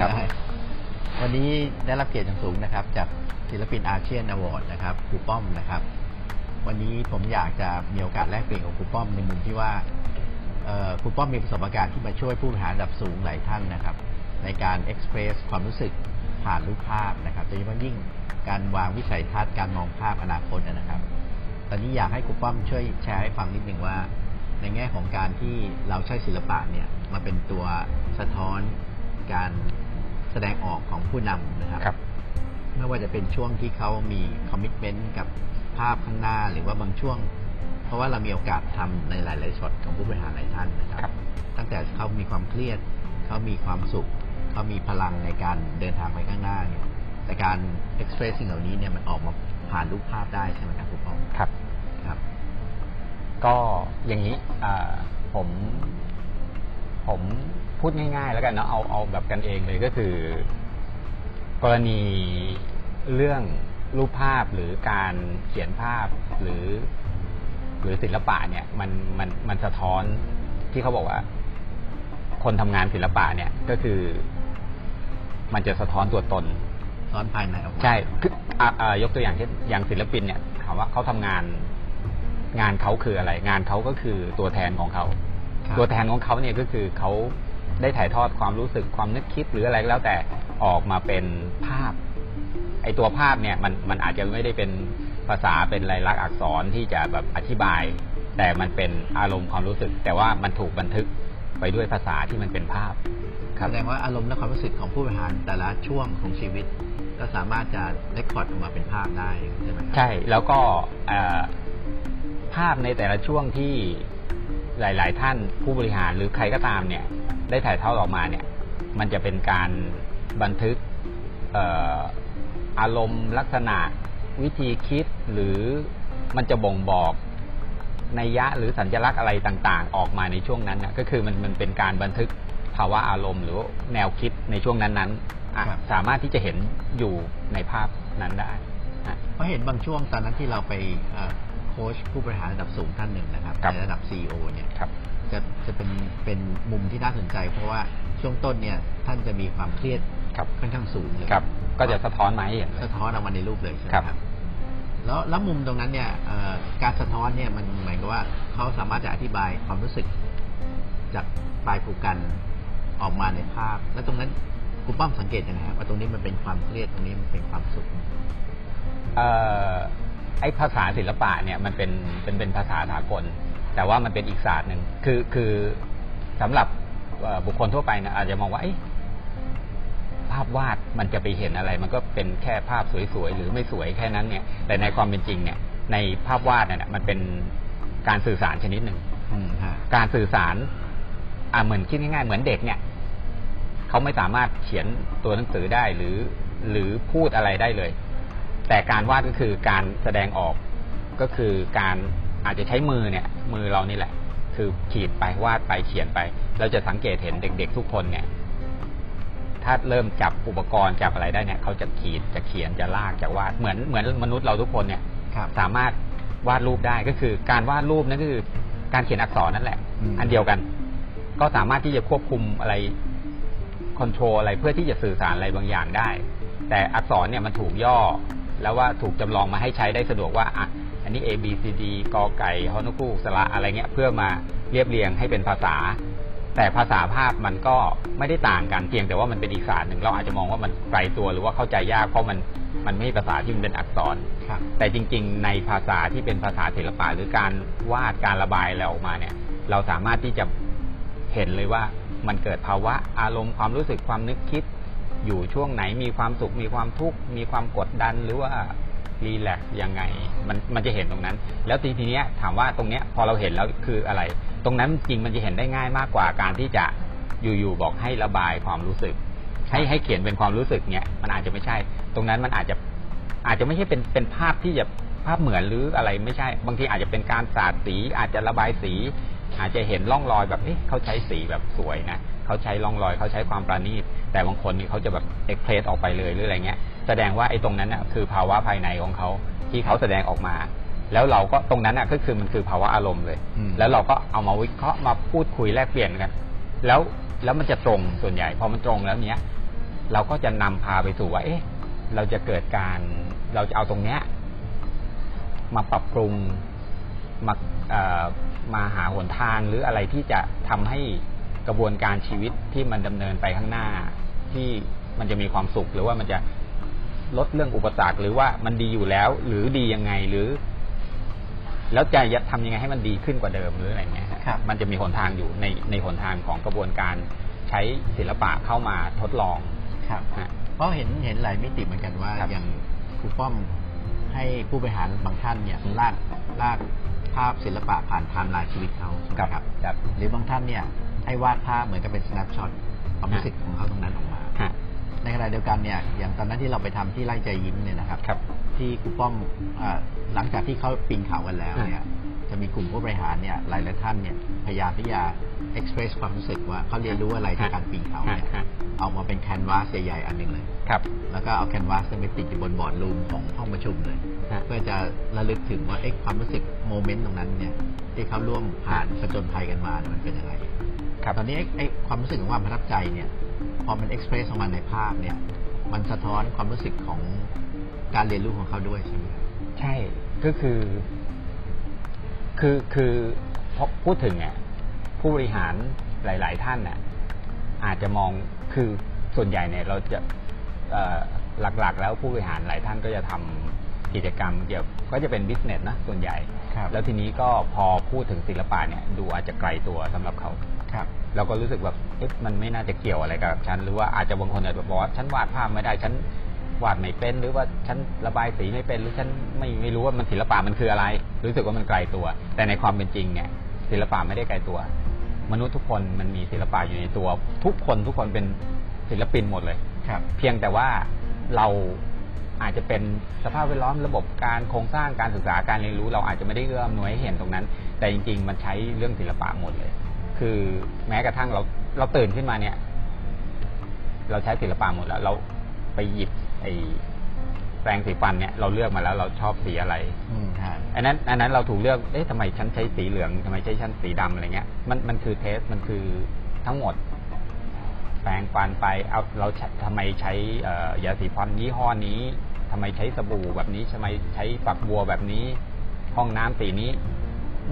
ครับได้วันนี้ได้รับเกียรติอย่างสูงนะครับ จากศิลปินอาเซียนอวอร์ดนะครับครูป้อมนะครับ วันนี้ผมอยากจะมีโอกาสแลกเปลี่ยนกับครูป้อมในมุมที่ว่าเอ่อครูป้อมมีประสบการณ์ที่มาช่วยผู้บริหารระดับสูงหลายท่านนะครับ ในการเอ็กซ์เพรสความรู้สึกผ่านรูปภาพนะครับโดยเฉพาะยิ่งการวางวิสัยทัศน์การมองภาพอนาคตนะครับ ตอนนี้อยากให้ครูป้อมช่วยแชร์ให้ฟังนิดหนึ่งว่า ในแง่ของการที่เราใช้ศิลปะเนี่ยมาเป็นตัวสะท้อนการ แสดงออกของผู้นำนะครับครับไม่ว่าจะเป็นช่วงที่เขามีคอมมิชเมนต์กับภาพข้างหน้าหรือว่าบางช่วง เพราะว่าเรามีโอกาสทำในหลาย ๆช็อตของผู้บริหารหลายท่านนะครับครับตั้งแต่เขามีความเครียด เขามีความสุข เขามีพลังในการเดินทางไปข้างหน้าเนี่ยแต่การเอ็กซ์เพรสสิ่งเหล่านี้เนี่ยมันออกมาผ่านรูปภาพได้ใช่ไหมครับครูป้อมครับครับ ก็อย่างนี้อ่าผมผม พูดง่ายๆ แล้วกันเนาะเอาเอาแบบกันเองเลยก็คือ กรณีเรื่องรูปภาพหรือการเขียนภาพหรือ หรือศิลปะเนี่ย มันมันมันสะท้อนที่เขาบอกว่า คนทำงานศิลปะเนี่ยก็คือ มันจะสะท้อนตัวตนซ้อนภายในออกมาใช่คืออะอะยกตัวอย่างเช่นอย่างศิลปินเนี่ยถามว่าเขาทำงาน งานเขาคืออะไร งานเขาก็คือตัวแทนของเขาครับตัวแทนของเขาเนี่ยก็คือเขา ได้ถ่ายทอดความรู้สึกความนึกคิดหรืออะไรก็แล้วแต่ออกมาเป็นภาพ ไอตัวภาพเนี่ยมันมันอาจจะไม่ได้เป็นภาษาเป็นลายลักษณ์อักษรที่จะแบบอธิบาย แต่มันเป็นอารมณ์ความรู้สึก แต่ว่ามันถูกบันทึกไปด้วยภาษาที่มันเป็นภาพแสดงว่าอารมณ์และความรู้สึกของผู้บริหารแต่ละช่วงของชีวิต ก็สามารถจะเรคคอร์ดออกมาเป็นภาพได้ใช่ไหมครัใช่แล้วก็เอ่อภาพในแต่ละช่วงที่หลาย ๆ ท่านผู้บริหารหรือใครก็ตามเนี่ย ได้ถ่ายทอดออกมาเนี่ย มันจะเป็นการบันทึกเอ่ออารมณ์ลักษณะวิธีคิดหรือมันจะบ่งบอกนัยยะหรือสัญลักษณ์อะไรต่างๆ ออกมาในช่วงนั้นนะก็คือมันมันเป็นการบันทึกภาวะอารมณ์ หรือแนวคิดในช่วงนั้นๆอะสามารถที่จะเห็นอยู่ในภาพนั้นได้อะเพราะเห็นบางช่วงตอนนั้นที่เราไปเอ่อโค้ชผู้บริหารระดับสูงท่านหนึ่งนะครับครับในระดับ CEO เนี่ยครับจะจะเป็นเป็นมุมที่น่าสนใจ เพราะว่าช่วงต้นเนี่ยท่านจะมีความเครียดครับค่อนข้างสูงเลยครับก็จะสะท้อนมาให้เห็นเลยสะท้อนออกมาในรูปเลยใช่ไหมครับครับแล้วแล้วมุมตรงนั้นเนี่ยเอ่อการสะท้อนเนี่ยมันหมายกับว่าเขาสามารถจะอธิบายความรู้สึก จากปลายผูกกันออกมาในภาพ แล้วตรงนั้นคุณป้อมสังเกตยังไงครับว่าตรงนี้มันเป็นความเครียดตรงนี้มันเป็นความสุขเอ่อ ไอ้ภาษาศิลปะเนี่ยมันเป็นเป็นเป็นภาษาสากล แต่ว่ามันเป็นอีกศาสตร์หนึ่งคือคือสำหรับเอ่อบุคคลทั่วไปนะอาจจะมองว่าเอ๊ะภาพวาดมันจะไปเห็นอะไร มันก็เป็นแค่ภาพสวยๆหรือไม่สวยแค่นั้นเนี่ย แต่ในความเป็นจริงเนี่ย ในภาพวาดเนี่ยมันเป็นการสื่อสารชนิดหนึ่งอืมฮะการสื่อสารอ่าเหมือนคิดง่ายๆเหมือนเด็กเนี่ยเขาไม่สามารถเขียนตัวหนังสือได้หรือ หรือพูดอะไรได้เลย แต่การวาดก็คือการแสดงออกก็คือการอาจจะใช้มือเนี่ย มือเรานี่แหละ คือขีดไปวาดไปเขียนไป เราจะสังเกตเห็นเด็ก ๆ ทุกคนเนี่ย ถ้าเริ่มจับอุปกรณ์จับอะไรได้เนี่ยเขาจะขีดจะเขียนจะลากจะวาดเหมือนเหมือนมนุษย์เราทุกคนเนี่ยครับสามารถวาดรูปได้ก็คือ การวาดรูปนั่นก็คือ การเขียนอักษรนั่นแหละอืมอันเดียวกัน ก็สามารถที่จะควบคุมอะไรคอนโทรลอะไรเพื่อที่จะสื่อสารอะไรบางอย่างได้ แต่อักษรเนี่ยมันถูกย่อ แล้วว่าถูกจำลองมาให้ใช้ได้สะดวกว่าอะอันนี้ A B C D กอไก่ฮอนกูสระอะไรเงี้ยเพื่อมาเรียบเรียงให้เป็นภาษา แต่ภาษาภาพมันก็ไม่ได้ต่างกันเพียงแต่ว่ามันเป็นอีกศาสตร์หนึ่งเราอาจจะมองว่ามันไกลตัวหรือว่าเข้าใจยากเพราะมันมันไม่ใช่ภาษาที่มันเป็นอักษรครับแต่จริง ๆ ในภาษาที่เป็นภาษาศิลปะหรือการวาดการระบายอะไรออกมาเนี่ย เราสามารถที่จะเห็นเลยว่ามันเกิดภาวะอารมณ์ความรู้สึกความนึกคิด อยู่ช่วงไหนมีความสุขมีความทุกข์มีความกดดันหรือว่ารีแลกซ์ยังไง มันมันจะเห็นตรงนั้น แล้วทีทีเนี้ยถามว่าตรงเนี้ยพอเราเห็นแล้วคืออะไร ตรงนั้นจริงมันจะเห็นได้ง่ายมากกว่าการที่จะอยู่ๆบอกให้ระบายความรู้สึก ให้ให้เขียนเป็นความรู้สึกเนี้ยมันอาจจะไม่ใช่ ตรงนั้นมันอาจจะอาจจะไม่ใช่เป็นเป็นภาพที่จะภาพเหมือนหรืออะไรไม่ใช่ บางทีอาจจะเป็นการสาดสี อาจจะระบายสี อาจจะเห็นร่องรอยแบบเอ๊ะเขาใช้สีแบบสวยนะ เขาใช้ร่องรอยเขาใช้ความประณีตแต่บางคนนี่เขาจะแบบเอ็กเพรสออกไปเลยหรืออะไรเงี้ย แสดงว่าไอ้ตรงนั้นน่ะคือภาวะภายในของเขาที่เขาแสดงออกมา แล้วเราก็ตรงนั้นน่ะก็คือมันคือภาวะอารมณ์เลยอืมแล้วเราก็เอามาวิเคราะห์มาพูดคุยแลกเปลี่ยนกัน แล้วแล้วมันจะตรงส่วนใหญ่พอมันตรงแล้วเนี้ย เราก็จะนำพาไปสู่ว่า เอ๊ะ เราจะเกิดการเราจะเอาตรงเนี้ยมาปรับปรุงมาเอ่อมาหาหนทางหรืออะไรที่จะทำให้ กระบวนการชีวิตที่มันดำเนินไปข้างหน้า ที่มันจะมีความสุข หรือว่ามันจะลดเรื่องอุปสรรคหรือว่ามันดีอยู่แล้ว หรือดียังไงหรือ แล้วจะทำยังไงให้มันดีขึ้นกว่าเดิมหรืออะไรเงี้ยฮะครับมันจะมีหนทางอยู่ในในหนทางของกระบวนการใช้ศิลปะเข้ามาทดลองครับฮะเพราะเห็นเห็นหลายมิติเหมือนกันว่าครับอย่างครูป้อมให้ผู้บริหารบางท่านเนี่ยอืมลากลากภาพศิลปะผ่านไทม์ไลน์ชีวิตเขาใช่ไหมครับครับ หรือบางท่านเนี่ย ให้วาดภาพเหมือนกับเป็น snapshot ความรู้สึกของเขาตรงนั้นออกมาฮะ ในขณะเดียวกันเนี่ยอย่างตอนนั้นที่เราไปทำที่ไร่ใจยิ้มเนี่ยนะครับ ครับที่ครูป้อมอ่าหลังจากที่เขาปีนเขากันแล้วเนี่ย จะมีกลุ่มผู้บริหารเนี่ยหลายหลายๆท่านเนี่ยพยายามที่จะ express ความรู้สึกว่าเขาเรียนรู้อะไรจากการปีนเขาเนี่ยฮะ เอามาเป็น canvas ใหญ่ๆอันหนึ่งเลย ครับ แล้วก็เอา canvas ไปติดอยู่บน boardroom ของห้องประชุมเลย ฮะ เพื่อจะระลึกถึงว่าเอ๊ะความรู้สึกโมเมนต์ตรงนั้นเนี่ยที่เขาร่วมผ่านผจญภัยกันมาเนี่ยมันเป็นยังไง ครับตอนนี้ไอ้ไอ้ความรู้สึกของความประทับใจเนี่ยพอมันเอ็กซ์เพรสออกมาในภาพเนี่ย มันสะท้อนความรู้สึกของการเรียนรู้ของเขาด้วยใช่ไหมครับใช่ก็คือ คือคือพอพูดถึงเนี่ยผู้บริหารหลาย ๆ ท่านน่ะอาจจะมองคือส่วนใหญ่เนี่ยเราจะเอ่อหลัก ๆ แล้วผู้บริหารหลายท่านก็จะทำกิจกรรมเกี่ยวก็จะเป็นบิสเนสนะส่วนใหญ่ครับแล้วทีนี้ก็พอพูดถึงศิลปะเนี่ย ดูอาจจะไกลตัวสำหรับเขา ครับเราก็รู้สึกแบบเอ๊ะมันไม่น่าจะเกี่ยวอะไรกับฉัน หรือว่าอาจจะบางคนอาจจะบอกว่าฉันวาดภาพไม่ได้ฉันวาดไม่เป็น หรือว่าฉันระบายสีไม่เป็นหรือฉันไม่ไม่รู้ว่ามันศิลปะมันคืออะไร รู้สึกว่ามันไกลตัว แต่ในความเป็นจริงเนี่ยศิลปะไม่ได้ไกลตัว มนุษย์ทุกคนมันมีศิลปะอยู่ในตัว ทุกคนทุกคนเป็นศิลปินหมดเลยครับ เพียงแต่ว่าเราอาจจะเป็นสภาพแวดล้อมระบบการโครงสร้างการศึกษาการเรียนรู้ เราอาจจะไม่ได้เอื้ออำนวยให้เห็นตรงนั้น แต่จริง ๆ มันใช้เรื่องศิลปะหมดเลย คือแม้กระทั่งเราเราตื่นขึ้นมาเนี่ย เราใช้ศิลปะหมดแล้ว เราไปหยิบไอ้แปรงสีฟันเนี่ยเราเลือกมาแล้วเราชอบสีอะไรอืมฮะอันนั้น อันนั้นเราถูกเลือก เอ๊ะทำไมฉันใช้สีเหลืองทำไมใช้ฉันสีดำอะไรเงี้ย มันมันคือเทส มันคือทั้งหมด แปรงฟันไปเอาเราใช้ทำไมใช้เอ่อยาสีฟันยี่ห้อนี้ทำไมใช้สบู่แบบนี้ทำไมใช้ฝักบัวแบบนี้ ห้องน้ำสีนี้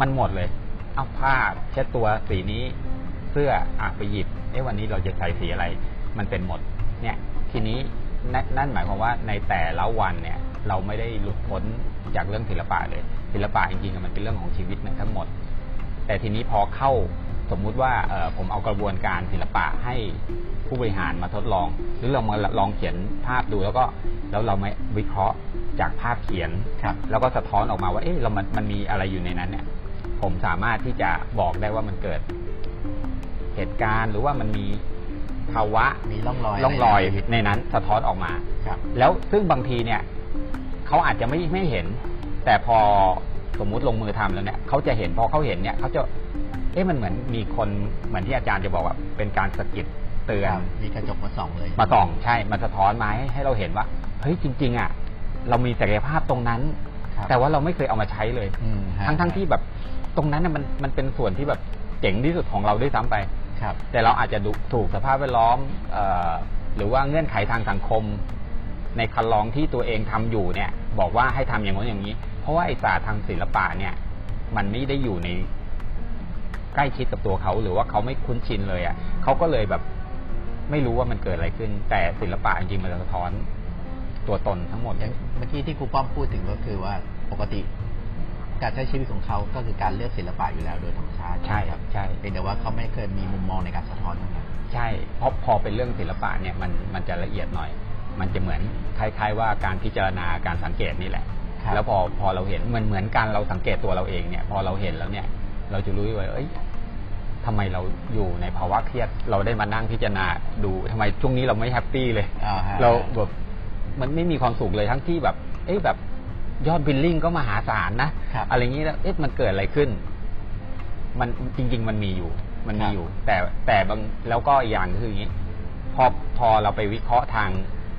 มันหมดเลย เอาผ้าเช็ดตัวสีนี้ เสื้ออะไปหยิบเอ๊ะวันนี้เราจะใส่สีอะไร มันเป็นหมด เนี่ย ทีนี้นนนั่นหมายความว่าในแต่ละวันเนี่ย เราไม่ได้หลุดพ้นจากเรื่องศิลปะเลย ศิลปะจริงๆมันเป็นเรื่องของชีวิตนะทั้งหมด แต่ทีนี้พอเข้าสมมุติว่าเอ่อผมเอากระบวนการศิลปะให้ผู้บริหารมาทดลอง หรือเรามาลองเขียนภาพดูแล้วก็แล้วเรามาวิเคราะห์จากภาพเขียนครับแล้วก็สะท้อนออกมาว่าเอ๊ะเรามันมันมีอะไรอยู่ในนั้นเนี่ย ผมสามารถที่จะบอกได้ว่ามันเกิดเหตุการณ์หรือว่ามันมีภาวะมีร่องรอยร่องรอยะไในชีวิตในนั้นสะท้อนออกมาครับ แล้วซึ่งบางทีเนี่ยเขาอาจจะไม่ไม่เห็น แต่พอสมมุติลงมือทำแล้วเนี่ยเขาจะเห็นพอเขาเห็นเนี่ยเขาจะเอ๊ะมันเหมือนมีคนเหมือนที่อาจารย์จะบอกว่า เป็นการสะกิดเตือนครับมีกระจกมาส่องเลย มาส่องใช่มาสะท้อนมาให้ให้เราเห็นว่าเฮ้ยจริง ๆ อะ เรามีศักยภาพตรงนั้นครับ แต่ว่าเราไม่เคยเอามาใช้เลยอืมฮะทั้งทั้งที่แบบตรงนั้นน่ะมันมันเป็นส่วนที่แบบเจ๋งที่สุดของเราด้วยซ้ำไปครับ แต่เราอาจจะดูถูกสภาพแวดล้อมเอ่อหรือว่าเงื่อนไขทางสังคม ในคันลองที่ตัวเองทำอยู่เนี่ย บอกว่าให้ทำอย่างนู้นอย่างนี้ เพราะว่าไอศาสตร์ทางศิลปะเนี่ย มันไม่ได้อยู่ในใกล้ชิดกับตัวเขา หรือว่าเขาไม่คุ้นชินเลยอะ่ะเขาก็เลยแบบไม่รู้ว่ามันเกิดอะไรขึ้น แต่ศิลปะจริงๆมันสะท้อน ตัวตนทั้งหมดอย่างเมื่อกี้ที่ครูป้อมพูดถึงก็คือว่าปกติการใช้ชีวิตของเขาก็คือการเลือกศิลปะอยู่แล้วโดยธรรมชาติใช่ไหมครับใช่เพียงแต่ว่าเขาไม่เคยมีมุมมองในการสะท้อนตรงนั้นใช่เพราะพอเป็นเรื่องศิลปะเนี่ยมันมันจะละเอียดหน่อย มันจะเหมือนคล้ายๆว่าการพิจารณาการสังเกตนี่แหละครับแล้วพอพอเราเห็นเหมือนเหมือนการเราสังเกตตัวเราเองเนี่ย พอเราเห็นแล้วเนี่ย เราจะรู้ว่าเอ้ยทำไมเราอยู่ในภาวะเครียด เราได้มานั่งพิจารณาดูทำไมช่วงนี้เราไม่ happy เลยอ่าฮะเราแบบ มันไม่มีความสุขเลยทั้งที่แบบ เอ๊ะแบบยอด billing ก็มหาศาลนะ ครับอะไรอย่างนี้แล้วเอ๊ะมันเกิดอะไรขึ้น มันจริง ๆ มันมีอยู่ มันมีอยู่ แต่แต่บางแล้วก็อีกอย่างก็คืออย่างนี้พอพอเราไปวิเคราะห์ทาง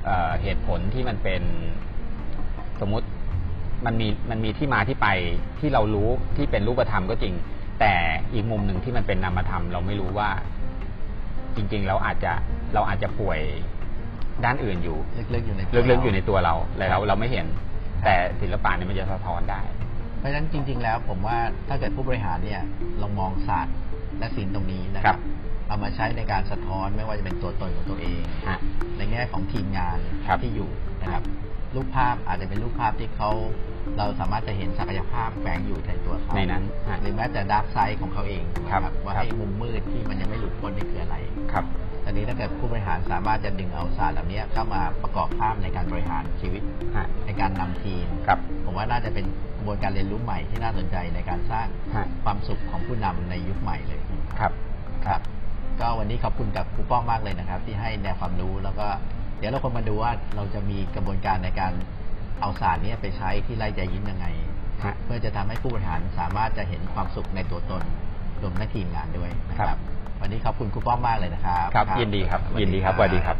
เอ่อเหตุผลที่มันเป็น สมมุติมันมีมันมีที่มาที่ไปที่เรารู้ที่เป็นรูปธรรมก็จริง แต่อีกมุมหนึ่งที่มันเป็นนามธรรม เราไม่รู้ว่า จริงๆแล้วอาจจะเราอาจจะป่วย ด้านอื่นอยู่ลึกๆอยู่ในตัวลึกๆอยู่ในตัวเราแต่เราครับเราไม่เห็น แต่ศิลปะเนี่ยมันจะสะท้อนได้ เพราะฉะนั้นจริง ๆ แล้ว ผมว่าถ้าเกิดผู้บริหารเนี่ยลองมองศาสตร์และศิลป์ตรงนี้นะคครัรับบเอามาใช้ในการสะท้อนไม่ว่าจะเป็นตัวตนของตัวเองฮะในแง่ของทีมงานครับที่อยู่นะครับรูปภาพอาจจะเป็นรูปภาพที่เขาเราสามารถจะเห็นศักยภาพแฝงอยู่ในตัวเขาในนั้นฮะหรือแม้แต่ดาร์กไซด์ของเขาเองถูกไหมครับว่าครับให้มุมมืดที่มันยังไม่หลุดพ้นนี่คืออะไรครับต อนนี้ถ้าเกิดผู้บริหารสามารถจะดึงเอาศาสตร์เหล่านี้เข้ามาประกอบภาพในการบริหารชีวิตฮะในการนำทีมครับผมว่าน่าจะเป็นกระบวนการเรียนรู้ใหม่ที่น่าสนใจในการสร้างฮะความสุขของผู้นำในยุคใหม่เลยครับครับ ก็วันนี้ขอบคุณกับครูป้อมมากเลยนะครับ ที่ให้แนวความรู้แล้วก็เดี๋ยวเราคนมาดูว่าเราจะมีกระบวนการในการเอาศาสตร์เนี้ไปใช้ที่ไร่ใจยิ้มยังไงฮะเพื่อจะทำให้ผู้บริหารสามารถจะเห็นความสุขในตัวตน รวมทั้งทีมงานด้วยนะครับ วันนี้ขอบคุณครูป้อมมากเลยนะครับ ครับ ยินดีครับ ยินดีครับสวัสดีครับ